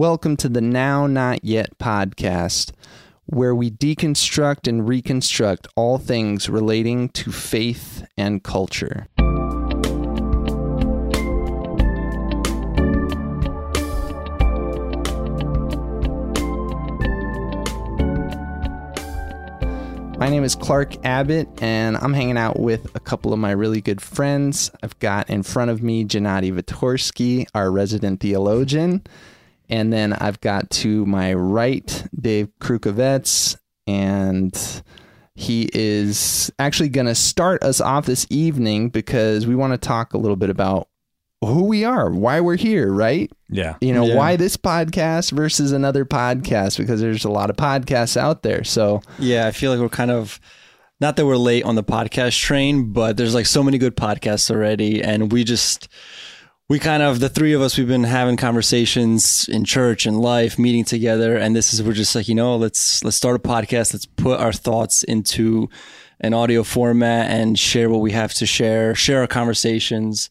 Welcome to the Now Not Yet podcast, where we deconstruct and reconstruct all things relating to faith and culture. My name is Clark Abbott, and I'm hanging out with a couple of my really good friends. I've got in front of me Gennady Vitorsky, our resident theologian. And then I've got to my right Dave Krukovets, and he is actually going to start us off this evening because we want to talk a little bit about who we are, why we're here, right? Yeah. You know, Yeah. why this podcast versus another podcast because there's a lot of podcasts out there. So, Yeah, I feel like we're kind of not that we're late on the podcast train, but there's like so many good podcasts already, and we just we kind of the three of us we've been having conversations in church and life, meeting together, and this is we're just like you know let's let's start a podcast, let's put our thoughts into an audio format and share what we have to share, share our conversations,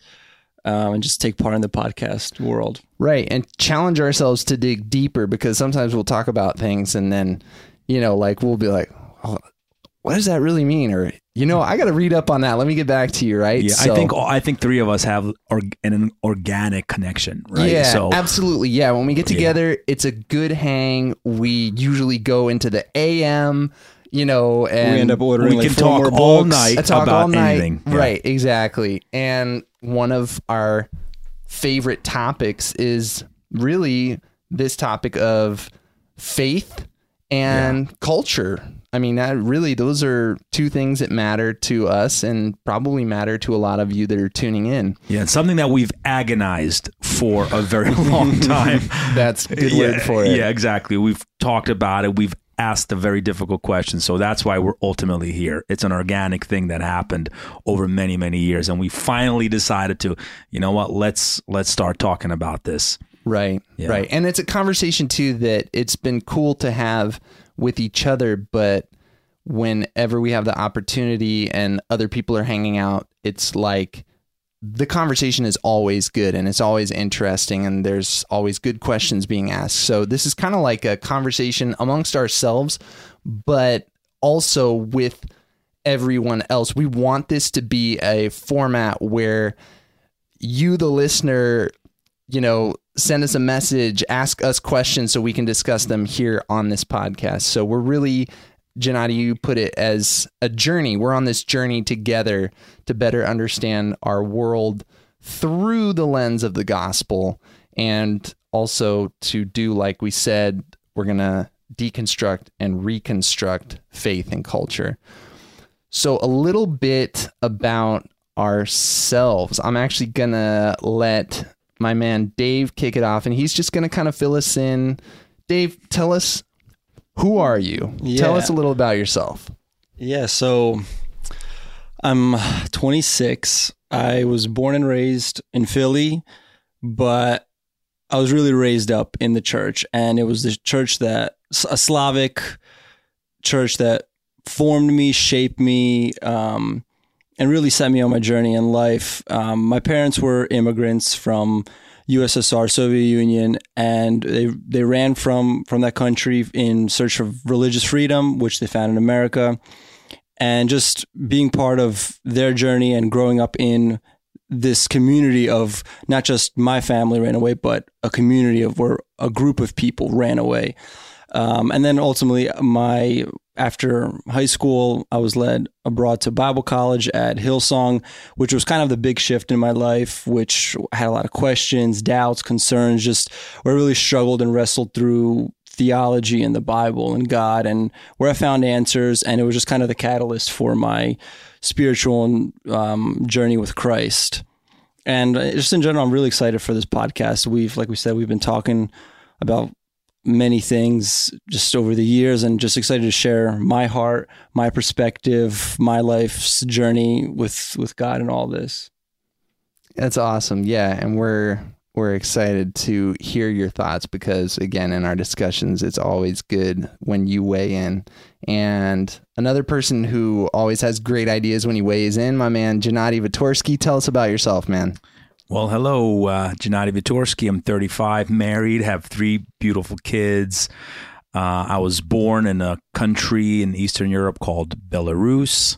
um, and just take part in the podcast world. Right. And challenge ourselves to dig deeper because sometimes we'll talk about things and then, you know, like we'll be like, oh, what does that really mean? Or, you know, I got to read up on that. Let me get back to you. Right. Yeah, So- I think I think three of us have or, an organic connection, right? Yeah, so absolutely. Yeah. When we get together, it's a good hang. We usually go into the AM, you know, and we end up ordering we like can four talk more all books. night. I talk about all night. anything. Yeah. Right, exactly. And one of our favorite topics is really this topic of faith and culture. I mean, that really those are two things that matter to us and probably matter to a lot of you that are tuning in. yeah, it's something that we've agonized for a very long time. That's a good yeah, word for it. Yeah, exactly. We've talked about it. We've asked a very difficult question. So that's why we're ultimately here. It's an organic thing that happened over many, many years. And we finally decided to, you know what, let's let's start talking about this. Right, Yeah. right. And it's a conversation too that it's been cool to have with each other, but whenever we have the opportunity and other people are hanging out, it's like the conversation is always good and it's always interesting and there's always good questions being asked. So this is kind of like a conversation amongst ourselves, but also with everyone else. We want this to be a format where you, the listener, you know, send us a message, ask us questions so we can discuss them here on this podcast. So we're really, Gennady, you put it as a journey. We're on this journey together to better understand our world through the lens of the gospel and also to do, like we said, we're going to deconstruct and reconstruct faith and culture. So, a little bit about ourselves. I'm actually going to let my man Dave kick it off, and he's just going to kind of fill us in. Dave, tell us who are you? Tell us a little about yourself. Yeah, so I'm 26. I was born and raised in Philly, but I was really raised up in the church, and it was the church that a Slavic church that formed me, shaped me, um, and really set me on my journey in life. Um, my parents were immigrants from USSR, Soviet Union, and they they ran from from that country in search of religious freedom, which they found in America and just being part of their journey and growing up in this community of not just my family ran away, but a community of where a group of people ran away. Um, and then ultimately, my after high school, I was led abroad to Bible college at Hillsong, which was kind of the big shift in my life, which had a lot of questions, doubts, concerns, just where I really struggled and wrestled through theology and the Bible and God and where I found answers. And it was just kind of the catalyst for my spiritual um, journey with Christ. And uh, just in general, I'm really excited for this podcast. We've, like we said, we've been talking about many things just over the years and just excited to share my heart, my perspective, my life's journey with, with God and all this. That's awesome. Yeah, and we're we're excited to hear your thoughts because again in our discussions it's always good when you weigh in. And another person who always has great ideas when he weighs in, my man Gennady Vitorsky, tell us about yourself, man. Well, hello, uh, Gennady Vitorsky. I'm 35, married, have three beautiful kids. Uh, I was born in a country in Eastern Europe called Belarus.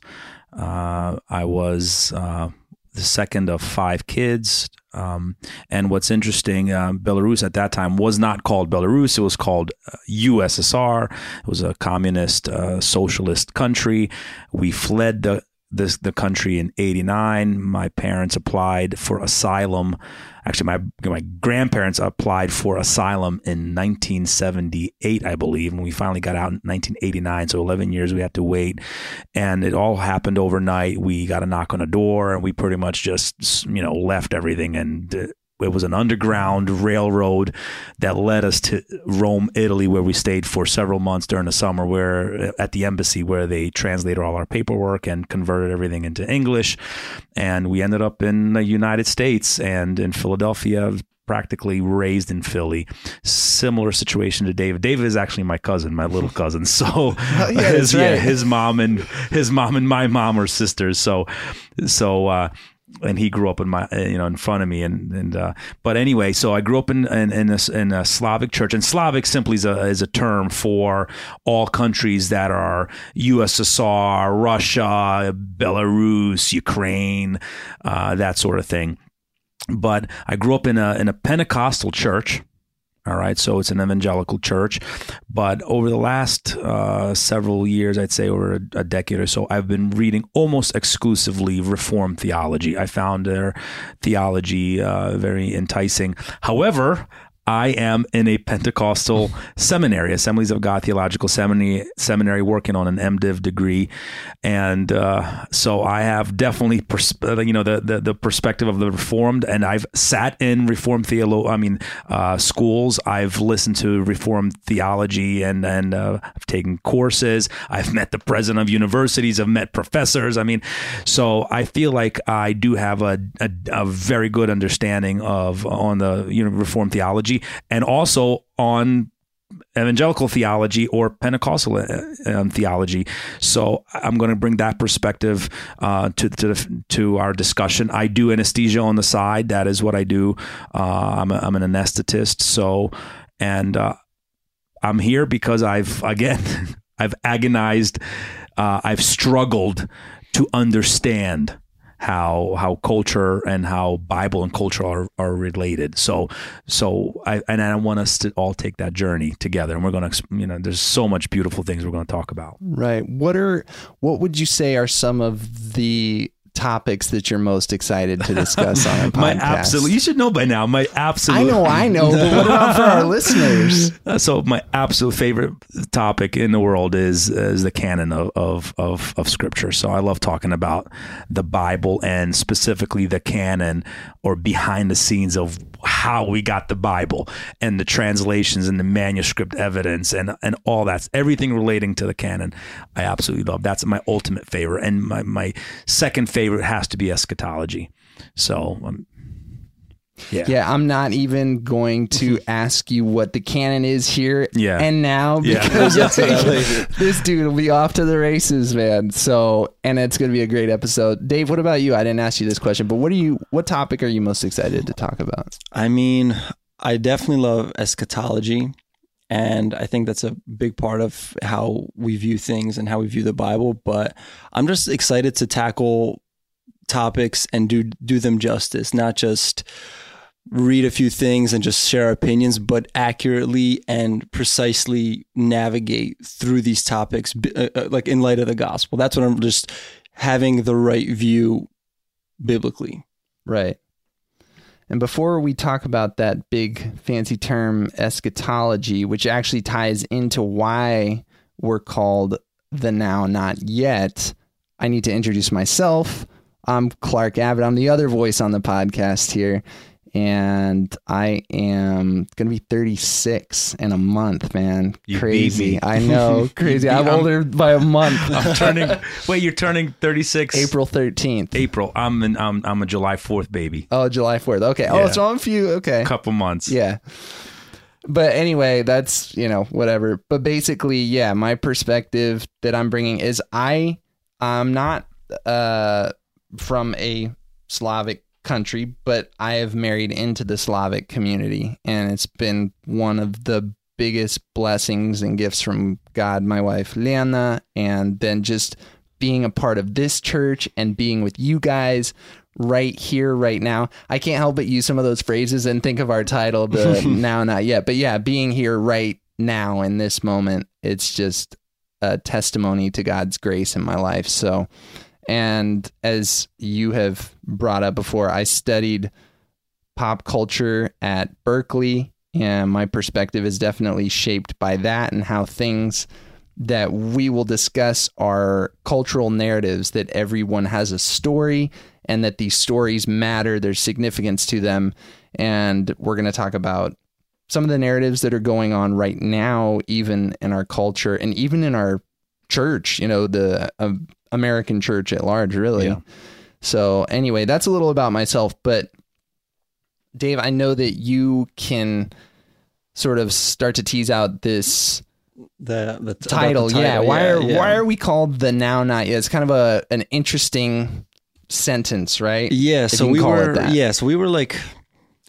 Uh, I was uh, the second of five kids. Um, and what's interesting, uh, Belarus at that time was not called Belarus. It was called USSR. Uh, it was a communist, uh, socialist country. We fled the this the country in 89 my parents applied for asylum. Actually my my grandparents applied for asylum in 1978 I believe and we finally got out in 1989 so 11 years we had to wait. And it all happened overnight. We got a knock on a door and we pretty much just you know left everything and uh, it was an underground railroad that led us to Rome, Italy, where we stayed for several months during the summer. Where at the embassy, where they translated all our paperwork and converted everything into English, and we ended up in the United States and in Philadelphia. Practically raised in Philly. Similar situation to David. David is actually my cousin, my little cousin. So Oh, yeah, his, right. yeah, his mom and his mom and my mom are sisters. So so uh, and he grew up in my you know in front of me and and uh, but anyway so I grew up in in, in, a, in a Slavic church and Slavic simply is a, is a term for all countries that are USSR Russia Belarus Ukraine uh, that sort of thing. But I grew up in a in a Pentecostal church all right, so it's an evangelical church, but over the last uh, several years, I'd say over a, a, decade or so, I've been reading almost exclusively Reformed theology. I found their theology uh, very enticing. However, I am in a Pentecostal seminary, Assemblies of God Theological Seminary, seminary working on an MDiv degree, and uh, so I have definitely, pers- you know, the, the, the perspective of the Reformed, and I've sat in Reformed theolo, I mean, uh, schools. I've listened to Reformed theology, and and uh, I've taken courses. I've met the president of universities. I've met professors. I mean, so I feel like I do have a a, a very good understanding of on the you know Reformed theology and also on evangelical theology or Pentecostal um, theology. So I'm going to bring that perspective uh, to to, the, to our discussion. I do anesthesia on the side. That is what I do. Uh, I'm, a, I'm an anesthetist. So and uh, I'm here because I've again I've agonized. uh, I've struggled to understand how how culture and how Bible and culture are, are related. So so I and I want us to all take that journey together. And we're going to you know there's so much beautiful things we're going to talk about. Right. What are what would you say are some of the topics that you're most excited to discuss on our podcast? my absolute you should know by now. My absolute I know, I know, but what about for our listeners? So my absolute favorite topic in the world is is the canon of, of of of scripture. So I love talking about the Bible and specifically the canon or behind the scenes of how we got the Bible and the translations and the manuscript evidence and and all that everything relating to the canon. I absolutely love. That's my ultimate favorite, and my my second favorite has to be eschatology. So. Um, yeah. Yeah, I'm not even going to ask you what the canon is here Yeah. and now because That's what like. this dude will be off to the races, man. So, and it's going to be a great episode. Dave, what about you? I didn't ask you this question, but what are you? What topic are you most excited to talk about? I mean, I definitely love eschatology. And I think that's a big part of how we view things and how we view the Bible. But I'm just excited to tackle topics and do do them justice, not just read a few things and just share opinions, but accurately and precisely navigate through these topics, uh, uh, like in light of the gospel. That's what I'm just having the right view biblically. Right. And before we talk about that big fancy term eschatology, which actually ties into why we're called the now not yet, I need to introduce myself. I'm Clark Abbott. I'm the other voice on the podcast here. And I am going to be 36 in a month, man. You crazy. I know. Crazy. I'm I'm- older by a month. I'm turning. wait, you're turning 36. April 13th. April. I'm an, I'm I'm a July 4th baby. Oh, July 4th. Okay. Oh, Yeah. so I'm a few. Okay. Couple months. Yeah. But anyway, that's, you know, whatever. But basically, yeah, my perspective that I'm bringing is I I'm not uh from a Slavic country, but I have married into the Slavic community, and it's been one of the biggest blessings and gifts from God, my wife Liana, and then just being a part of this church and being with you guys right here, right now. I can't help but use some of those phrases and think of our title, the now, not yet. But yeah, being here right now in this moment, it's just a testimony to God's grace in my life. So, and as you have brought up before, I studied pop culture at Berkeley, and my perspective is definitely shaped by that and how things that we will discuss are cultural narratives that everyone has a story and that these stories matter, there's significance to them. And we're going to talk about some of the narratives that are going on right now, even in our culture and even in our church, you know, the uh, American church at large, really. Yeah. So, anyway, that's a little about myself. But, Dave, I know that you can sort of start to tease out this The the t- title. the yeah. Why are yeah. why are we called the now not yet? It's kind of a an interesting sentence, right? Yeah, If so we call it were that. yeah, so we were like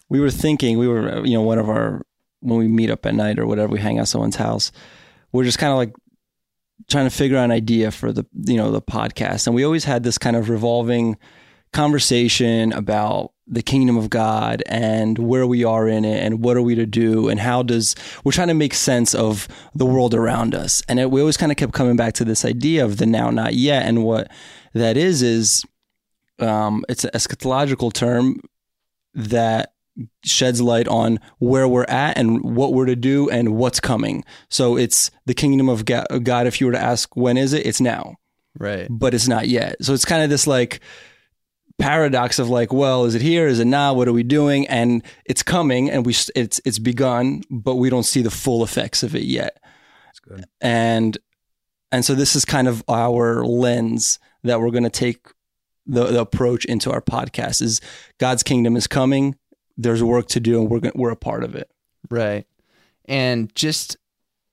we were thinking we were you know one of our when we meet up at night or whatever we hang out at someone's house we're just kind of like trying to figure out an idea for the you know the podcast. And we always had this kind of revolving conversation about the kingdom of God and where we are in it and what are we to do and how does we're trying to make sense of the world around us. And it, we always kind of kept coming back to this idea of the now not yet. And what that is is um, it's an eschatological term that sheds light on where we're at and what we're to do and what's coming. So it's the kingdom of God. If you were to ask when is it, it's now, Right. but it's not yet. So it's kind of this like paradox of like, well, is it here? Is it now? What are we doing? And it's coming, and we it's it's begun, but we don't see the full effects of it yet. That's good. And and so this is kind of our lens that we're going to take the, the approach into our podcast is God's kingdom is coming. There's work to do, and we're gonna, we're a part of it. Right. And just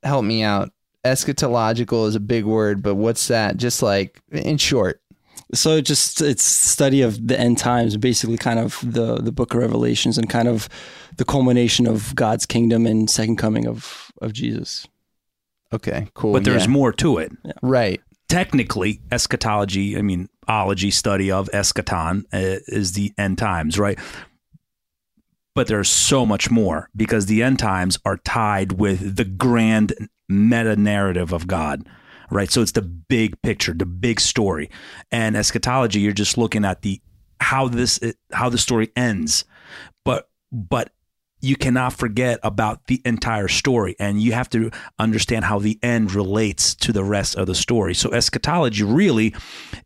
help me out. Eschatological is a big word, but what's that? Just like in short. So it just it's study of the end times, basically kind of the the book of Revelations and kind of the culmination of God's kingdom and second coming of of Jesus. Okay, cool. But there's yeah. more to it. Right. Technically, eschatology, I mean, ology, study of eschaton, uh, is the end times, right? But there's so much more because the end times are tied with the grand meta narrative of God, right? So it's the big picture, the big story. And eschatology, you're just looking at the how this how the story ends. But but you cannot forget about the entire story and you have to understand how the end relates to the rest of the story. So eschatology really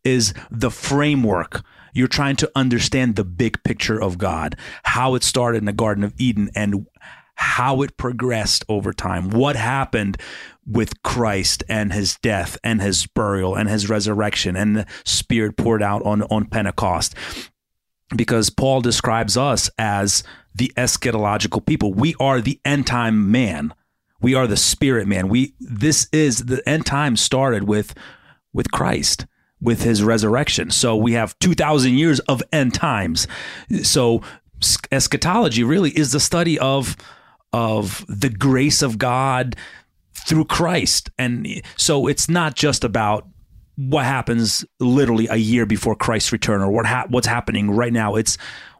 is the framework. You're trying to understand the big picture of God, how it started in the Garden of Eden and how it progressed over time. What happened with Christ and his death and his burial and his resurrection and the spirit poured out on, on Pentecost because Paul describes us as the eschatological people. We are the end time man. We are the spirit man. We this is the end time started with with Christ, with his resurrection. So we have 2000 years of end times. So eschatology really is the study of of the grace of God through Christ. And so it's not just about what happens literally a year before Christ's return or what ha- what's happening right now. It's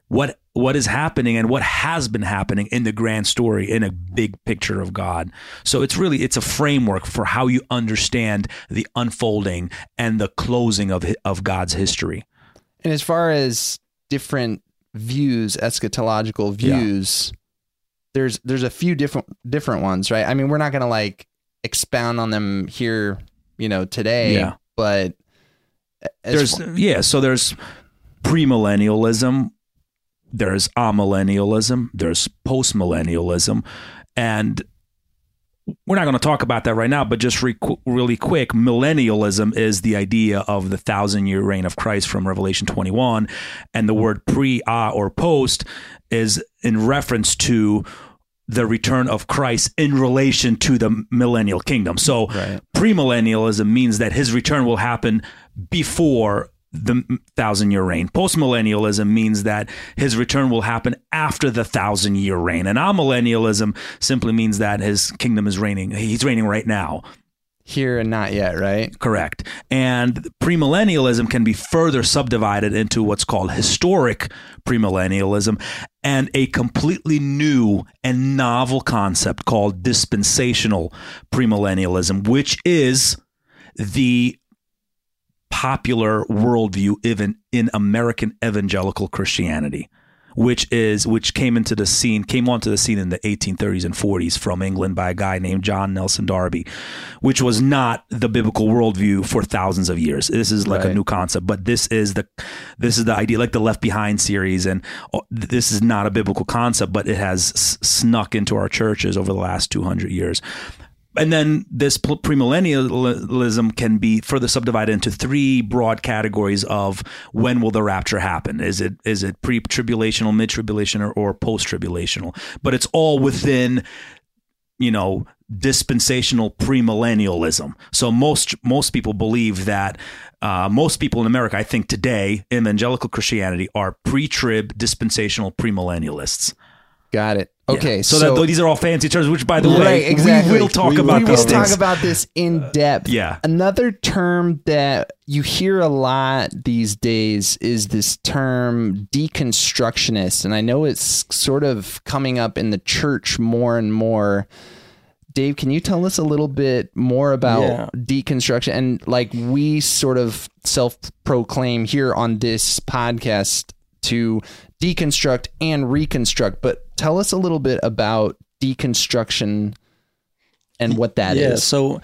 what what is happening and what has been happening in the grand story in a big picture of God. So it's really it's a framework for how you understand the unfolding and the closing of of God's history. And as far as different views, eschatological Yeah. views, there's there's a few different different ones, right? I mean, we're not going to like expound on them here, you know, today, Yeah. but there's yeah, so there's premillennialism, there's amillennialism, there's postmillennialism, and we're not going to talk about that right now, but just re- really quick, millennialism is the idea of the thousand year reign of Christ from Revelation 21. And the word pre, a, or post is in reference to the return of Christ in relation to the millennial kingdom. So Right. premillennialism means that his return will happen before the thousand year reign. Postmillennialism means that his return will happen after the thousand year reign. And amillennialism simply means that his kingdom is reigning. He's reigning right now. Here and not yet, right? Correct. And premillennialism can be further subdivided into what's called historic premillennialism and a completely new and novel concept called dispensational premillennialism, which is the popular worldview even in American evangelical Christianity which is which came into the scene came onto the scene in the 1830s and 40s from England by a guy named John Nelson Darby, which was not the biblical worldview for thousands of years. This is like Right. a new concept, but this is the this is the idea, like the Left Behind series, and uh, this is not a biblical concept, but it has s- snuck into our churches over the last 200 years. And then this premillennialism can be further subdivided into three broad categories of when will the rapture happen? Is it is it pre-tribulational, mid-tribulational, or, or post-tribulational? But it's all within, you know, dispensational premillennialism. So most most people believe that uh, most people in America, I think today, evangelical Christianity, are pre-trib dispensational premillennialists. Got it. Okay, so, that, these are all fancy terms. Which, by the way, exactly. we will talk We about we these will things. talk about this in depth. Yeah. Another term that you hear a lot these days is this term deconstructionist. And I know it's sort of coming up in the church more and more. Dave, can you tell us a little bit more about Yeah. deconstruction? And like we sort of self proclaim here on this podcast to deconstruct and reconstruct, but tell us a little bit about deconstruction and what that is. yeah, So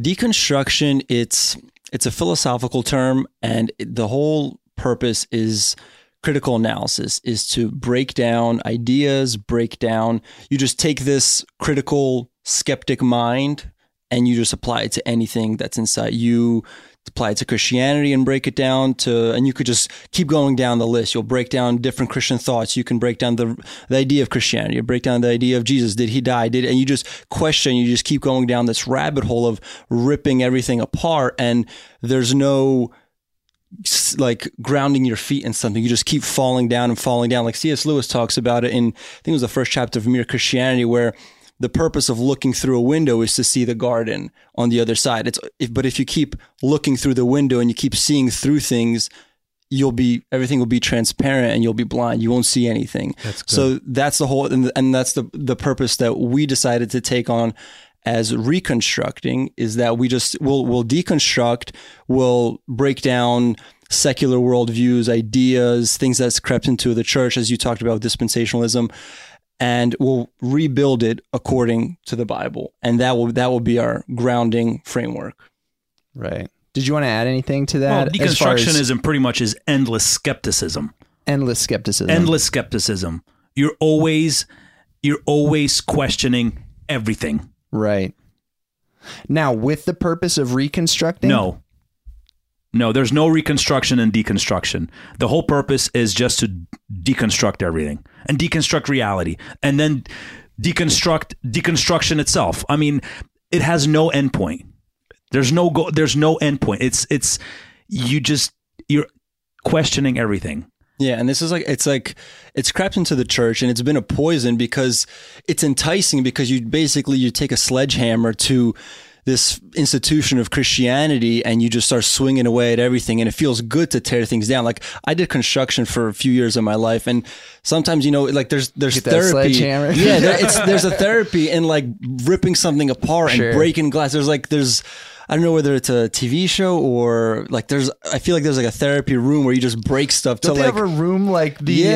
deconstruction, it's it's a philosophical term, and the whole purpose is critical analysis is to break down ideas, break down. You just take this critical skeptic mind and you just apply it to anything that's inside you apply it to Christianity and break it down to, and you could just keep going down the list. You'll break down different Christian thoughts. You can break down the the idea of Christianity. You break down the idea of Jesus. Did he die? Did and you just question. You just keep going down this rabbit hole of ripping everything apart, and there's no like grounding your feet in something. You just keep falling down and falling down. Like C.S. Lewis talks about it in, I think it was the first chapter of Mere Christianity, where the purpose of looking through a window is to see the garden on the other side. It's if, but if you keep looking through the window and you keep seeing through things, you'll be everything will be transparent and you'll be blind. You won't see anything. So that's the whole, and, and that's the the purpose that we decided to take on as reconstructing is that we just will will deconstruct, will break down secular worldviews, ideas, things that's crept into the church, as you talked about dispensationalism, and we'll rebuild it according to the Bible, and that will that will be our grounding framework. Right. Did you want to add anything to Well, that? as as deconstructionism pretty much is endless skepticism. endless skepticism. Endless skepticism. You're always you're always questioning everything. Right. Now, with the purpose of reconstructing? No. No, there's no reconstruction and deconstruction. The whole purpose is just to deconstruct everything and deconstruct reality and then deconstruct deconstruction itself. I mean, it has no endpoint. There's no go there's no endpoint. It's it's you just you're questioning everything. Yeah, and this is like it's like it's crept into the church and it's been a poison because it's enticing because you basically you take a sledgehammer to this institution of Christianity and you just start swinging away at everything and it feels good to tear things down. Like I did construction for a few years of my life and sometimes you know like there's there's Get therapy. Yeah, there, it's there's a therapy in like ripping something apart Sure. and breaking glass. There's like there's I don't know whether it's a TV show or like there's I feel like there's like a therapy room where you just break stuff Don't to they like have a room like the Yeah.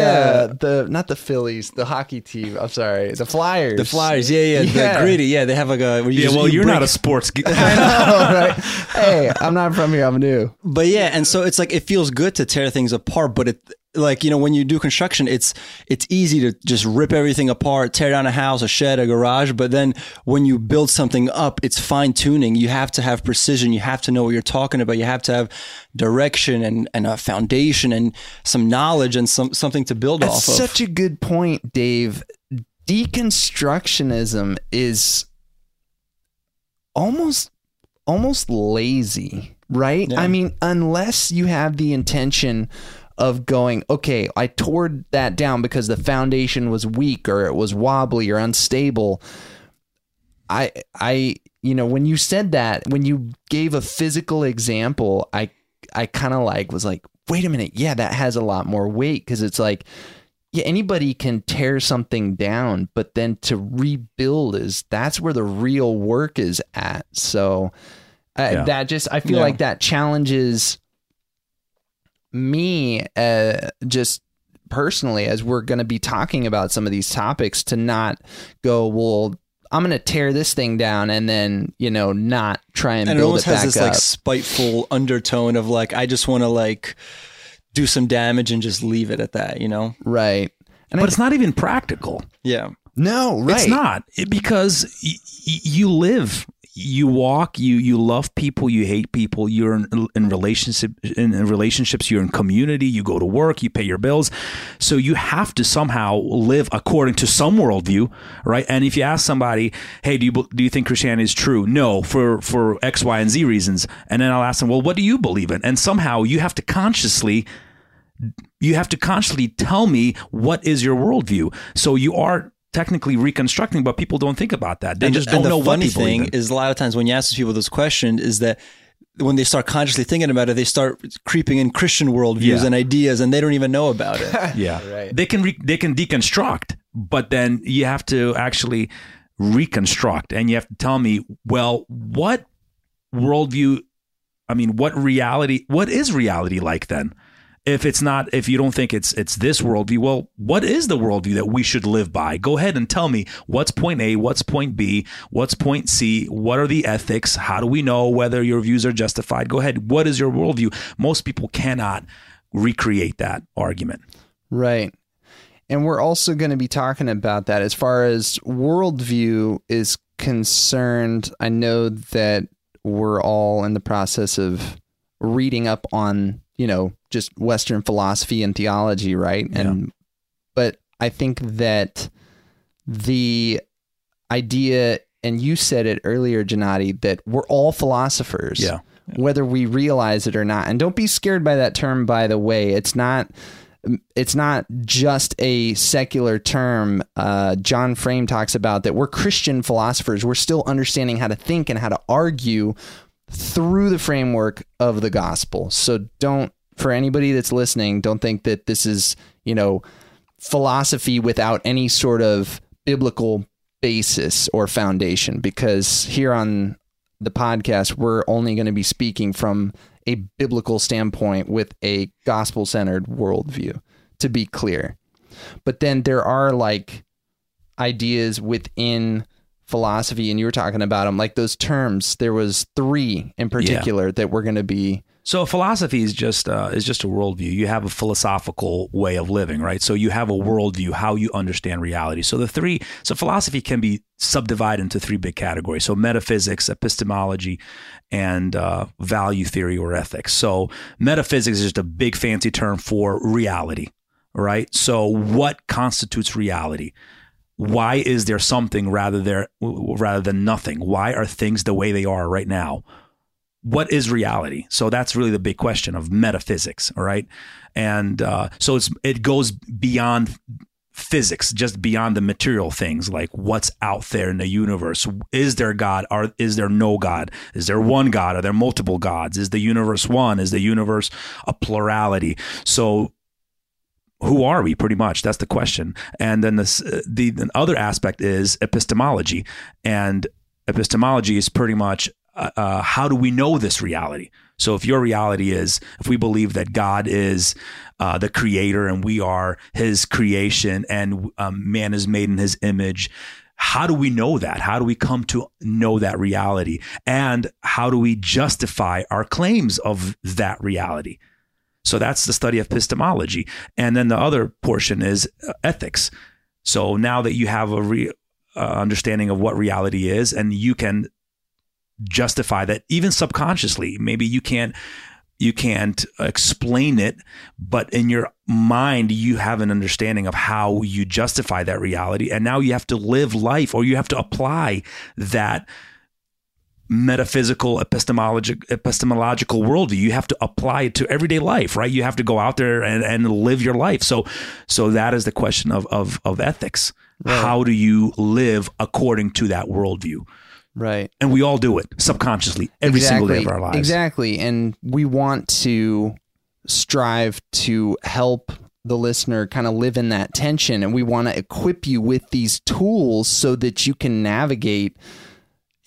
uh, the not the Phillies, the hockey team. I'm sorry, the Flyers. The Flyers, yeah, yeah, Yeah. the gritty, yeah. They have like a. Where you Yeah, just- well, you you're break- not a sports geek. I know, right? Hey, I'm not from here. I'm new. But yeah, and so it's like it feels good to tear things apart, but it like you know when you do construction, it's it's easy to just rip everything apart, tear down a house, a shed, a garage. But then when you build something up, it's fine tuning. You have to have precision. You have to know what you're talking about. You have to have direction and and a foundation and some knowledge and some something to build That's off of. such a good point, Dave. Deconstructionism is almost almost lazy. right? Yeah. I mean, unless you have the intention of going, okay, I tore that down because the foundation was weak or it was wobbly or unstable. I, I, you know, when you said that, when you gave a physical example, I, I kind of like was like, wait a minute, yeah, that has a lot more weight because it's like, yeah, anybody can tear something down, but then to rebuild is that's where the real work is at. So uh, Yeah. that just I feel Yeah. like that challenges me uh, just personally as we're going to be talking about some of these topics to not go well I'm going to tear this thing down and then you know not try and, and it build almost it has back this up. like spiteful undertone of like I just want to like do some damage and just leave it at that, you know? right. And but I, it's not even practical. Yeah. no, right. It's not It- because y- y- you live, you walk, you you love people, you hate people. You're in, in relationship in, in relationships. You're in community. You go to work. You pay your bills. So you have to somehow live according to some worldview, right? And if you ask somebody, "Hey, do you do you think Christianity is true?" No, for for X, Y, and Z reasons. And then I'll ask them, "Well, what do you believe in?" And somehow you have to consciously you have to consciously tell me what is your worldview. So you are technically reconstructing, but people don't think about that. They and just don't the know what funny they believe thing in. is a lot of times when you ask people this question is that when they start consciously thinking about it, they start creeping in Christian worldviews Yeah. and ideas, and they don't even know about it. Yeah, Right. they can re- they can deconstruct, but then you have to actually reconstruct, and you have to tell me, well, what worldview? I mean, what reality? What is reality like then? If it's not, if you don't think it's it's this worldview, well, what is the worldview that we should live by? Go ahead and tell me what's point A, what's point B, what's point C, what are the ethics? How do we know whether your views are justified? Go ahead. What is your worldview? Most people cannot recreate that argument. Right. And we're also going to be talking about that as far as worldview is concerned. I know that we're all in the process of reading up on, you know, just Western philosophy and theology, right? And, but I think that the idea, and you said it earlier, Gennady, that we're all philosophers Yeah. whether we realize it or not. And don't be scared by that term, by the way. It's not. It's not just a secular term. Uh, John Frame talks about that we're Christian philosophers. We're still understanding how to think and how to argue through the framework of the gospel. So don't, for anybody that's listening, don't think that this is, you know, philosophy without any sort of biblical basis or foundation because here on the podcast we're only going to be speaking from a biblical standpoint with a gospel centered worldview to be clear but then there are like ideas within philosophy and you were talking about them like those terms there was three in particular that we're going to be So philosophy is just uh, is just a worldview. You have a philosophical way of living, right? So you have a worldview, how you understand reality. So the three, so philosophy can be subdivided into three big categories. So metaphysics, epistemology, and uh, value theory or ethics. So metaphysics is just a big fancy term for reality, right? So what constitutes reality? Why is there something rather there rather than nothing? Why are things the way they are right now? what is reality? So that's really the big question of metaphysics, all right? And uh, so it's it goes beyond physics, just beyond the material things, like what's out there in the universe. Is there God? Or is there no God? Is there one God? Are there multiple gods? Is the universe one? Is the universe a plurality? So who are we pretty much? That's the question. And then this, uh, the, the other aspect is epistemology. And epistemology is pretty much uh, uh, how do we know this reality? So if your reality is if we believe that god is uh, the creator and we are his creation and um, man is made in his image how do we know that? How do we come to know that reality? And how do we justify our claims of that reality so that's the study of epistemology. And then the other portion is uh, ethics. So now that you have a re, uh, understanding of what reality is, and you can justify that even subconsciously, maybe you can't you can't explain it, but in your mind you have an understanding of how you justify that reality, and now you have to live life, or you have to apply that metaphysical epistemologic epistemological worldview. You have to apply it to everyday life right? You have to go out there and, and live your life. So so that is the question of of, of ethics. Right. how do you live according to that worldview? Right. And we all do it subconsciously every exactly. single day of our lives. Exactly. And we want to strive to help the listener kind of live in that tension. And we want to equip you with these tools so that you can navigate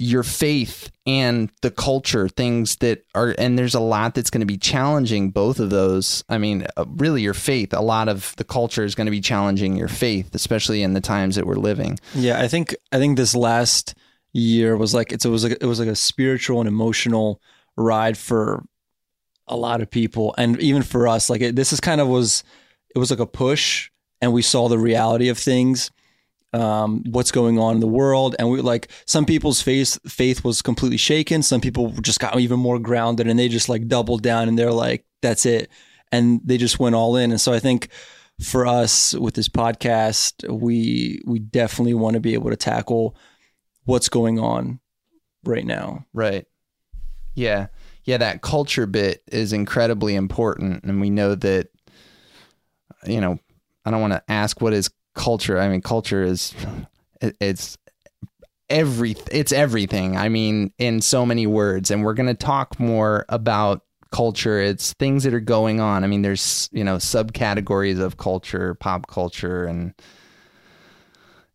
your faith and the culture things that are and there's a lot that's going to be challenging both of those. I mean uh, really your faith a lot of the culture is going to be challenging your faith especially in the times that we're living. Yeah i think i think this last year was like it's, it was like it was like a spiritual and emotional ride for a lot of people. And even for us like it, this is kind of was it was like a push and we saw the reality of things um, what's going on in the world. And we like some people's faith faith was completely shaken. Some people just got even more grounded and they just like doubled down and they're like, that's it. And they just went all in. And so I think for us with this podcast, we we definitely want to be able to tackle what's going on right now. Right. Yeah. Yeah, that culture bit is incredibly important. And we know that, you know, I don't want to ask what is culture. I mean, culture is it's every it's everything. I mean, in so many words, and we're going to talk more about culture. It's things that are going on. I mean, there's you know subcategories of culture, pop culture, and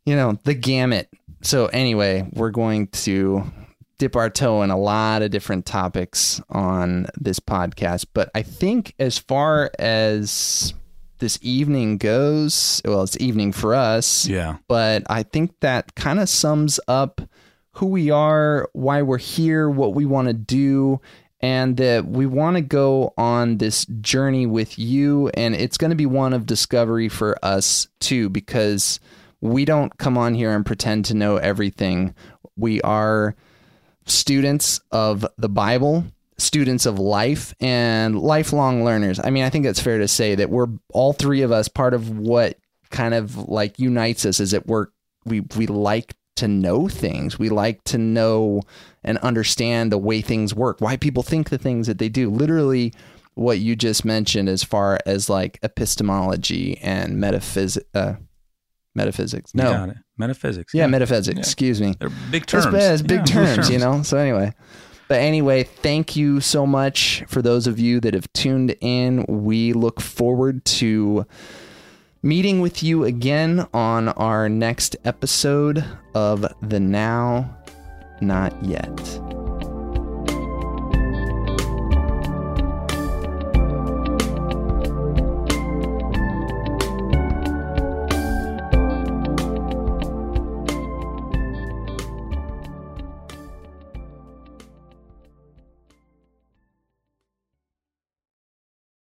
you know the gamut. So anyway, we're going to dip our toe in a lot of different topics on this podcast. But I think as far as this evening goes, well, it's evening for us. Yeah. But I think that kind of sums up who we are, why we're here, what we want to do, and that we want to go on this journey with you. And it's going to be one of discovery for us too, because we don't come on here and pretend to know everything. We are students of the Bible students of life and lifelong learners. I mean, I think it's fair to say that we're all three of us part of what kind of like unites us is that we're we we like to know things. We like to know and understand the way things work, why people think the things that they do. Literally what you just mentioned as far as like epistemology and metaphysics uh, metaphysics. No. Metaphysics. Yeah, yeah. metaphysics. Yeah. Excuse me. They're big terms. It's, it's big yeah, terms, terms, you know. So anyway, but anyway, thank you so much for those of you that have tuned in. We look forward to meeting with you again on our next episode of The Now, Not Yet.